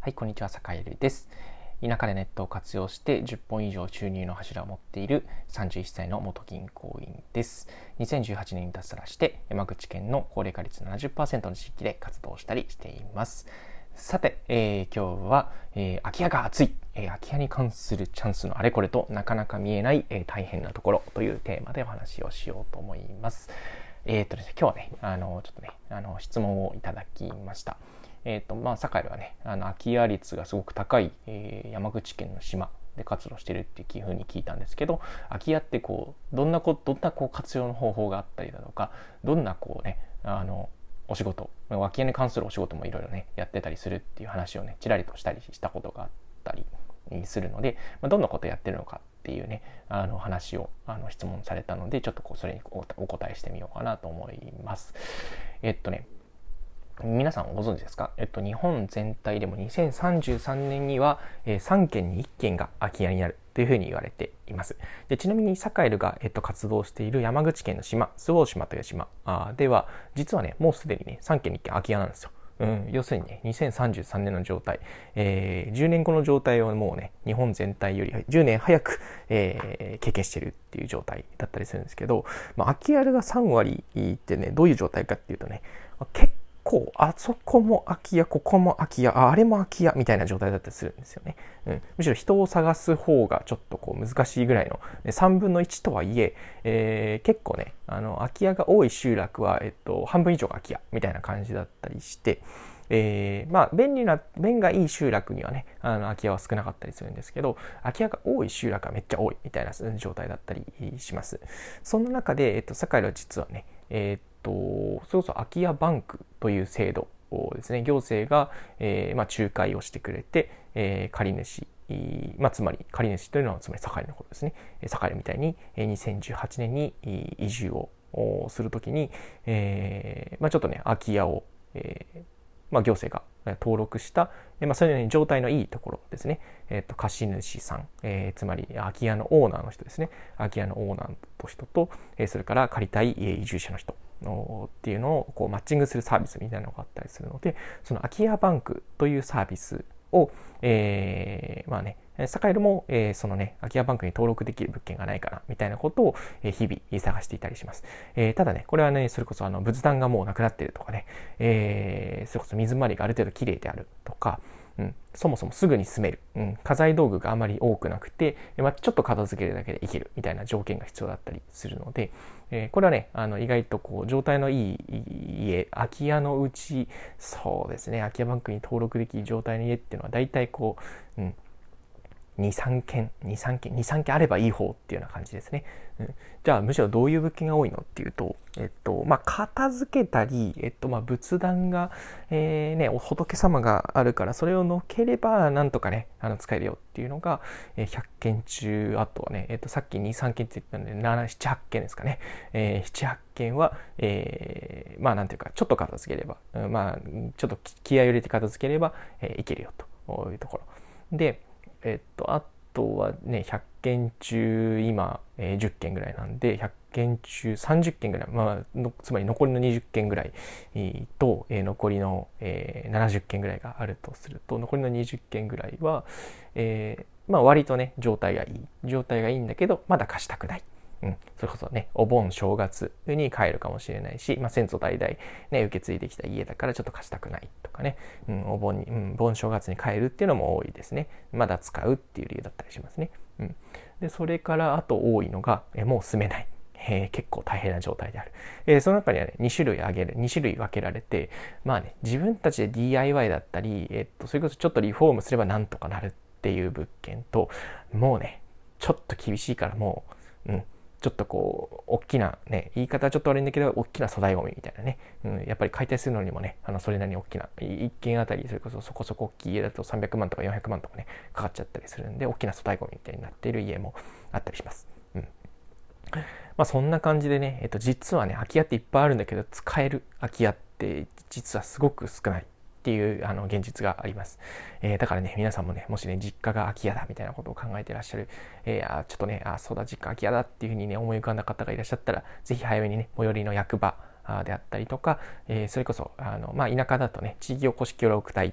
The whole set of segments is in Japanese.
はい、こんにちは、坂井です。田舎でネットを活用して10本以上収入の柱を持っている31歳の元銀行員です。2018年に脱サラして山口県の高齢化率70%の地域で活動したりしています。さて、えー、今日は、えー、空き家が熱い、えー、空き家に関するチャンスのあれこれとなかなか見えない、えー、大変なところというテーマでお話をしようと思います。えっ、とですね、今日はね、あの、ちょっとね、あの、質問をいただきました。えっ、と、まあ、堺ではね、あの、空き家率がすごく高い、えー、山口県の島で活動してるっていうふうに聞いたんですけど、空き家ってこう、どんなこ、どんなこう活用の方法があったりだとか、どんなこうね、あの、お仕事、空き家に関するお仕事もいろいろね、やってたりするっていう話をね、ちらりとしたりしたことがあったりするので、まあ、どんなことやってるのかっていうね、あの話をあの質問されたので、ちょっとこうそれにお答えしてみようかなと思います。えっとね、皆さんご存知ですか、えっと、日本全体でも2033年には、えー、3県に1県が空き家になるというふうに言われています。でちなみにサカエルが、えっと、活動している山口県の島、周防島という島あでは、実はね、もうすでにね、3県に1県空き家なんですよ。うん、要するにね、2033年の状態、えー、10年後の状態をもうね、日本全体より10年早く、えー、経験してるっていう状態だったりするんですけど、まあ、空き家が3割ってね、どういう状態かっていうとね、結構、あそこも空き家、ここも空き家、あれも空き家みたいな状態だったりするんですよね。うん、むしろ人を探す方がちょっとこう難しいぐらいの、3分の1とはいええー、結構ね、あの、空き家が多い集落は、えっと、半分以上が空き家みたいな感じだったりして、えー、まあ、便利な、便がいい集落にはね、あの、空き家は少なかったりするんですけど、空き家が多い集落はめっちゃ多いみたいな状態だったりします。そんな中で、えっと、堺は実はね、えー、っと、それこそ空き家バンクという制度をですね、行政が、えー、まあ、仲介をしてくれて、えー、借主、まあ、つまり借主というのはつまり堺のことですね。堺みたいに2018年に移住をするときに、えーまあ、ちょっとね、空き家を、えーまあ、行政が登録した、まあ、それなりに状態のいいところですね。え、ー、と、貸主さん、えー、つまり空き家のオーナーの人ですね。空き家のオーナーの人と、え、それから借りたい移住者の人っていうのをこうマッチングするサービスみたいなのがあったりするので、その空き家バンクというサービスを、えー、まあね、サカエルも、えー、そのね、空き家バンクに登録できる物件がないかな、みたいなことを、えー、日々探していたりします。えー、ただね、これはね、それこそあの仏壇がもうなくなってるとかね、えー、それこそ水回りがある程度綺麗であるとか、うん、そもそもすぐに住める、うん、家財道具があまり多くなくて、まあ、ちょっと片付けるだけでいけるみたいな条件が必要だったりするので、えー、これはね、あの意外とこう状態のいい家、空き家のうち、そうですね、空き家バンクに登録できる状態の家っていうのは大体こう、うん、2、3件、2、3件、2、3件あればいい方っていうような感じですね。うん、じゃあ、むしろどういう物件が多いのっていうと、えっと、まあ、片付けたり、えっと、まあ、仏壇が、えー、ね、お仏様があるから、それをのければ、なんとかね、あの、使えるよっていうのが、えー、100件中、あとはね、えっと、さっき2、3件って言ったんで、7、7、8件ですかね。えー、7、8件は、えー、まあ、なんていうか、ちょっと片付ければ、うん、まあ、ちょっと気合を入れて片付ければ、えー、いけるよというところ。で、えっと、あとはね、100件中、今、えー、10件ぐらいなんで、100件中30件ぐらい、まあ、つまり残りの20件ぐらいと、えー、残りの、えー、70件ぐらいがあるとすると、残りの20件ぐらいは、えー、まあ割とね、状態がいい。状態がいいんだけど、まだ貸したくない。うん、それこそね、お盆正月に帰るかもしれないし、まあ、先祖代々ね、受け継いできた家だからちょっと貸したくないとかね、うん、お盆に、うん、盆正月に帰るっていうのも多いですね。まだ使うっていう理由だったりしますね。うん。で、それからあと多いのが、えもう住めない。えー、結構大変な状態である。えー、その中にはね、2種類あげる、2種類分けられて、まあね、自分たちで DIY だったり、えー、っと、それこそちょっとリフォームすればなんとかなるっていう物件と、もうね、ちょっと厳しいからもう、うん、ちょっとこう、大きなね、言い方はちょっと悪いんだけど、大きな粗大ゴミみたいなね。うん、やっぱり解体するのにもね、あの、それなりに大きな、一軒あたり、それこそそこそこ大きい家だと300万とか400万とかね、かかっちゃったりするんで、大きな粗大ゴミみたいになっている家もあったりします。うん。まあそんな感じでね、えっと、実はね、空き家っていっぱいあるんだけど、使える空き家って実はすごく少ない。っていうあの現実があります。えー、だからね、皆さんもね、もしね、実家が空き家だみたいなことを考えてらっしゃる、えー、あちょっとね、あ、そうだ、実家空き家だっていうふうにね、思い浮かんだ方がいらっしゃったら、ぜひ早めにね、最寄りの役場であったりとか、えー、それこそあの、まあ、田舎だとね地域おこし協力隊っ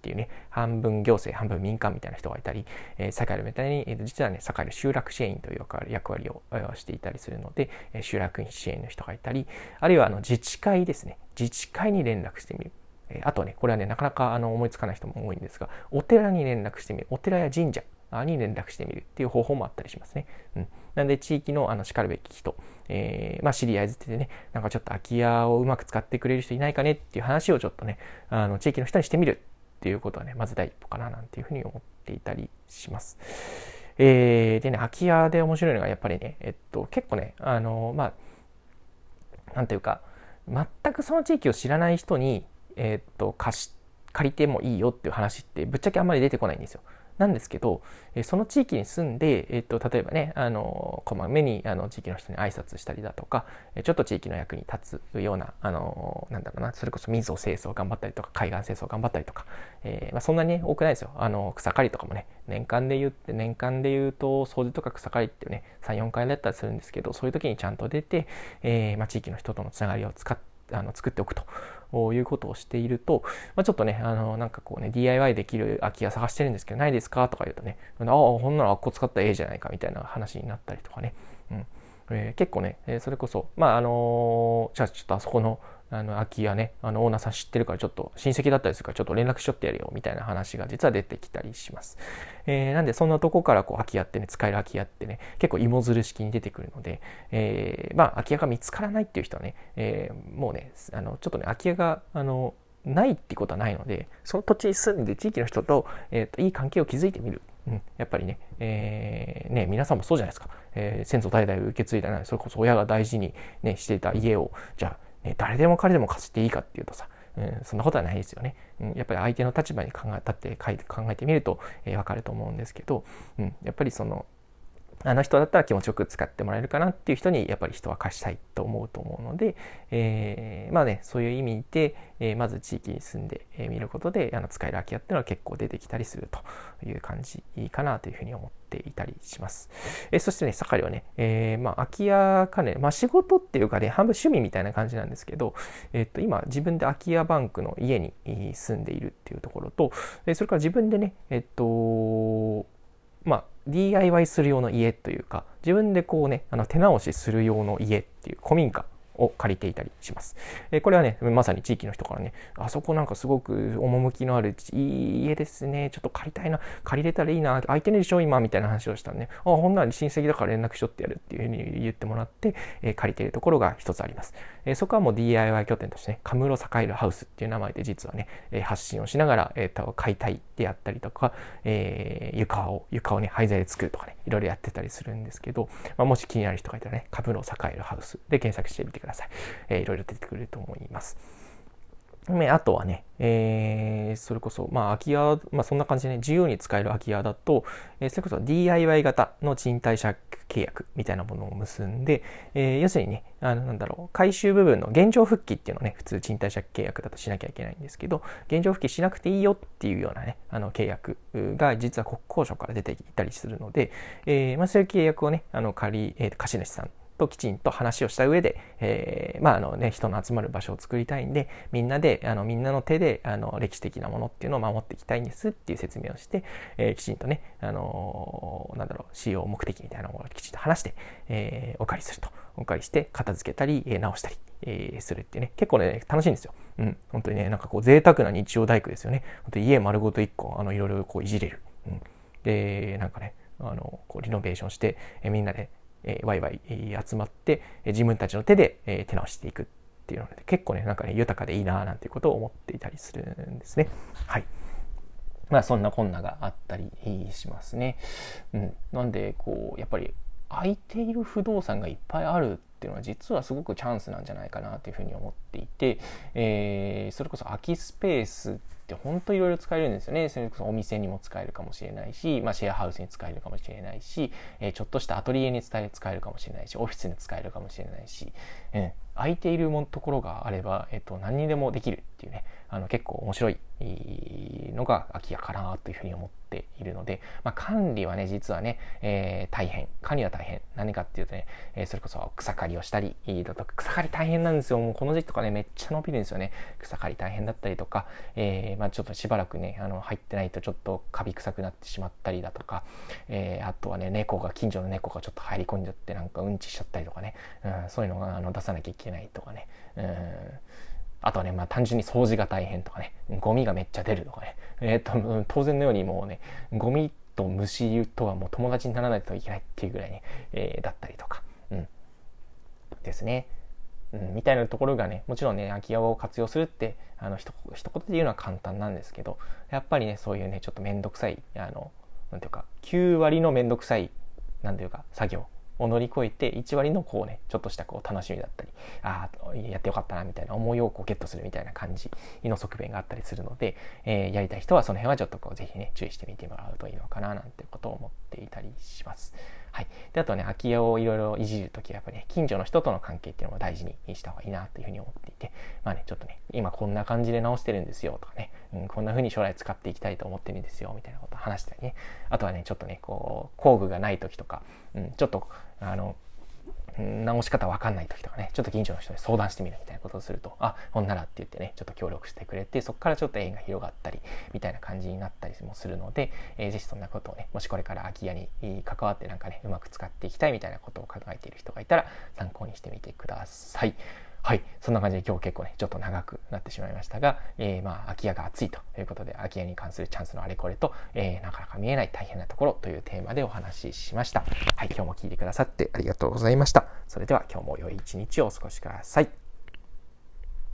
ていうね半分行政半分民間みたいな人がいたり、えー、サカイルみたいに、えー、実はねサカイル集落支援員という役割をしていたりするので、えー、集落支援の人がいたりあるいはあの自治会ですね自治会に連絡してみる。えあとね、これはね、なかなかあの思いつかない人も多いんですが、お寺に連絡してみる。お寺や神社に連絡してみるっていう方法もあったりしますね。うん。なんで、地域のあの、叱るべき人、えー、まあ、知り合いづてでね、なんかちょっと空き家をうまく使ってくれる人いないかね？っていう話をちょっとね、あの、地域の人にしてみるっていうことはね、まず第一歩かななんていうふうに思っていたりします。えー、でね、空き家で面白いのがやっぱりね、えっと、結構ね、あの、まあ、なんていうか、全くその地域を知らない人に、えー、っと、貸し、借りてもいいよっていう話ってぶっちゃけあんまり出てこないんですよ。なんですけど、えその地域に住んで、えっと、例えばね、あの、こまめに、あの、地域の人に挨拶したりだとか、ちょっと地域の役に立つような、あの、なんだろうな、それこそ水を清掃頑張ったりとか、海岸清掃頑張ったりとか、えー、まあ、そんなにね、多くないですよ。あの、草刈りとかもね、年間で言って、年間で言うと、掃除とか草刈りってね、3、4回だったりするんですけど、そういう時にちゃんと出て、えー、まあ、地域の人とのつながりを使っ、あの作っておくということをしていると、まあ、ちょっとね、あの、なんかこうね、DIY できる空き家探してるんですけど、ないですかとか言うとね、ああ、ほんならあっこ使ったらええじゃないかみたいな話になったりとかね。うんえー、結構ね、えそれこそ、まあ、あの、じゃあちょっとあそこの、あの空き家ねあのオーナーさん知ってるからちょっと親戚だったりするからちょっと連絡しとってやるよみたいな話が実は出てきたりします。えー、なんでそんなとこからこう空き家ってね使える空き家ってね結構芋づる式に出てくるので、えー、まあ空き家が見つからないっていう人はね、えー、もうねあのちょっとね空き家があのないってことはないのでその土地に住んで地域の人と,、えーと、いい関係を築いてみる。うん、やっぱりね,、えー、ね皆さんもそうじゃないですか、えー、先祖代々受け継いだなそれこそ親が大事に、ね、していた家をじゃあね、誰でも彼でも貸していいかっていうとさ、うん、そんなことはないですよね。うん、やっぱり相手の立場に考え立って考えてみると、えー、分かると思うんですけど、うん、やっぱりそのあの人だったら気持ちよく使ってもらえるかなっていう人にやっぱり人は貸したいと思うと思うので、えー、まあねそういう意味で、えー、まず地域に住んでみ、えー、ることであの使える空き家っていうのは結構出てきたりするという感じかなというふうに思っていたりします。えー、そしてね盛りはね、えー、まあ空き家かね、まあ、仕事っていうかね半分趣味みたいな感じなんですけど、え、っと今自分で空き家バンクの家に住んでいるっていうところとそれから自分でねえっとまあ DIY する用の家というか自分でこうねあの手直しする用の家っていう古民家。を借りていたりします。えこれはね、まさに地域の人からね、あそこなんかすごく趣のあるいい家ですね、ちょっと借りたいな、借りれたらいいな、空いてるでしょ、今、みたいな話をしたらね、あ、ほんなら親戚だから連絡しとってやるっていうふうに言ってもらって、え借りているところが一つあります。えそこはもう DIY 拠点としてね、カムロ栄えるハウスっていう名前で実はね、え発信をしながら、えー、と解体であったりとか、えー、床を、床をね、廃材で作るとかね、いろいろやってたりするんですけど、まあ、もし気になる人がいたらね、カムロ栄えるハウスで検索してみてください。えー、いろいろ出てくると思います。あとはね、えー、それこそ、まあ、空き家、まあ、そんな感じでね、自由に使える空き家だと、えー、それこそ DIY 型の賃貸借契約みたいなものを結んで、えー、要するにね、あの、なんだろう、回収部分の現状復帰っていうのをね、普通賃貸借契約だとしなきゃいけないんですけど、現状復帰しなくていいよっていうようなね、あの、契約が実は国交省から出ていたりするので、えー、まあ、そういう契約をね、あの、借り、えー、貸主さんときちんと話をした上で、えー、まああのね、人の集まる場所を作りたいんで、みんなで、あの、みんなの手で、あの、歴史的なものっていうのを守っていきたいんですっていう説明をして、えー、きちんとね、あのー、なんだろう、使用目的みたいなものをきちんと話して、えー、お借りすると。お借りして、片付けたり、えー、直したり、えー、するっていうね、結構ね、楽しいんですよ。うん。本当にね、なんかこう、贅沢な日曜大工ですよね。本当家丸ごと一個、あの、いろいろこう、いじれる。うん。で、なんかね、あの、こう、リノベーションして、えー、みんなで、えー、ワイワイ集まって、え自分たちの手で、え手直していくっていうので、結構ね、なんかね、豊かでいいななんていうことを思っていたりするんですね。はい。まあ、そんなこんながあったりしますね。うん。なんで、こう、やっぱり、空いている不動産がいっぱいあるっていうのは実はすごくチャンスなんじゃないかなというふうに思っていて、えー、それこそ空きスペースって本当いろいろ使えるんですよね。それこそお店にも使えるかもしれないし、まあ、シェアハウスに使えるかもしれないし、えー、ちょっとしたアトリエに使えるかもしれないし、オフィスに使えるかもしれないし、うん、空いているところがあれば、えっ、と、何にでもできるっていうね、あの結構面白いのが空き家かなというふうに思っているので、まあ、管理はね、実はね、えー、大変。管理は大変。何かっていうとね、えー、それこそ草刈りをしたりだとか、草刈り大変なんですよ。もうこの時期とかね、めっちゃ伸びるんですよね。草刈り大変だったりとか、えー、まあ、ちょっとしばらくね、あの、入ってないとちょっとカビ臭くなってしまったりだとか、えあとはね、猫が、近所の猫がちょっと入り込んじゃってなんかうんちしちゃったりとかね、うん、そういうのがあの出さなきゃいけないとかね、うんあとはね、まあ単純に掃除が大変とかね、ゴミがめっちゃ出るとかね、えっ、と、当然のようにもうね、ゴミと虫とはもう友達にならないといけないっていうぐらいね、えー、だったりとか、うん。ですね。うん、みたいなところがね、もちろんね、空き家を活用するって、あの、一言で言うのは簡単なんですけど、やっぱりね、そういうね、ちょっとめんどくさい、あの、なんていうか、9割のめんどくさい、なんていうか、作業を乗り越えて1割のこうねちょっとしたこう楽しみだったりああやってよかったなみたいな思いをこうゲットするみたいな感じの側面があったりするので、えー、やりたい人はその辺はちょっとこうぜひね注意してみてもらうといいのかななんてことを思っていたりします。はい、であとね空き家をいろいろいじる時はやっぱりね近所の人との関係っていうのも大事にした方がいいなというふうに思っていてまあねちょっとね今こんな感じで直してるんですよとかね、うん、こんな風に将来使っていきたいと思ってるんですよみたいなことを話したりねあとはねちょっとねこう工具がない時とか、うん、ちょっとあの直し方わかんない時とかね、ちょっと近所の人に相談してみるみたいなことをすると、あ、ほんならって言ってね、ちょっと協力してくれて、そこからちょっと縁が広がったり、みたいな感じになったりもするので、えー、ぜひそんなことをね、もしこれから空き家に関わってなんかね、うまく使っていきたいみたいなことを考えている人がいたら、参考にしてみてください。はい。そんな感じで今日結構ね、ちょっと長くなってしまいましたが、えー、まあ、空き家が暑いということで、空き家に関するチャンスのあれこれと、えー、なかなか見えない大変なところというテーマでお話ししました。はい。今日も聞いてくださってありがとうございました。それでは今日も良い一日をお過ごしください。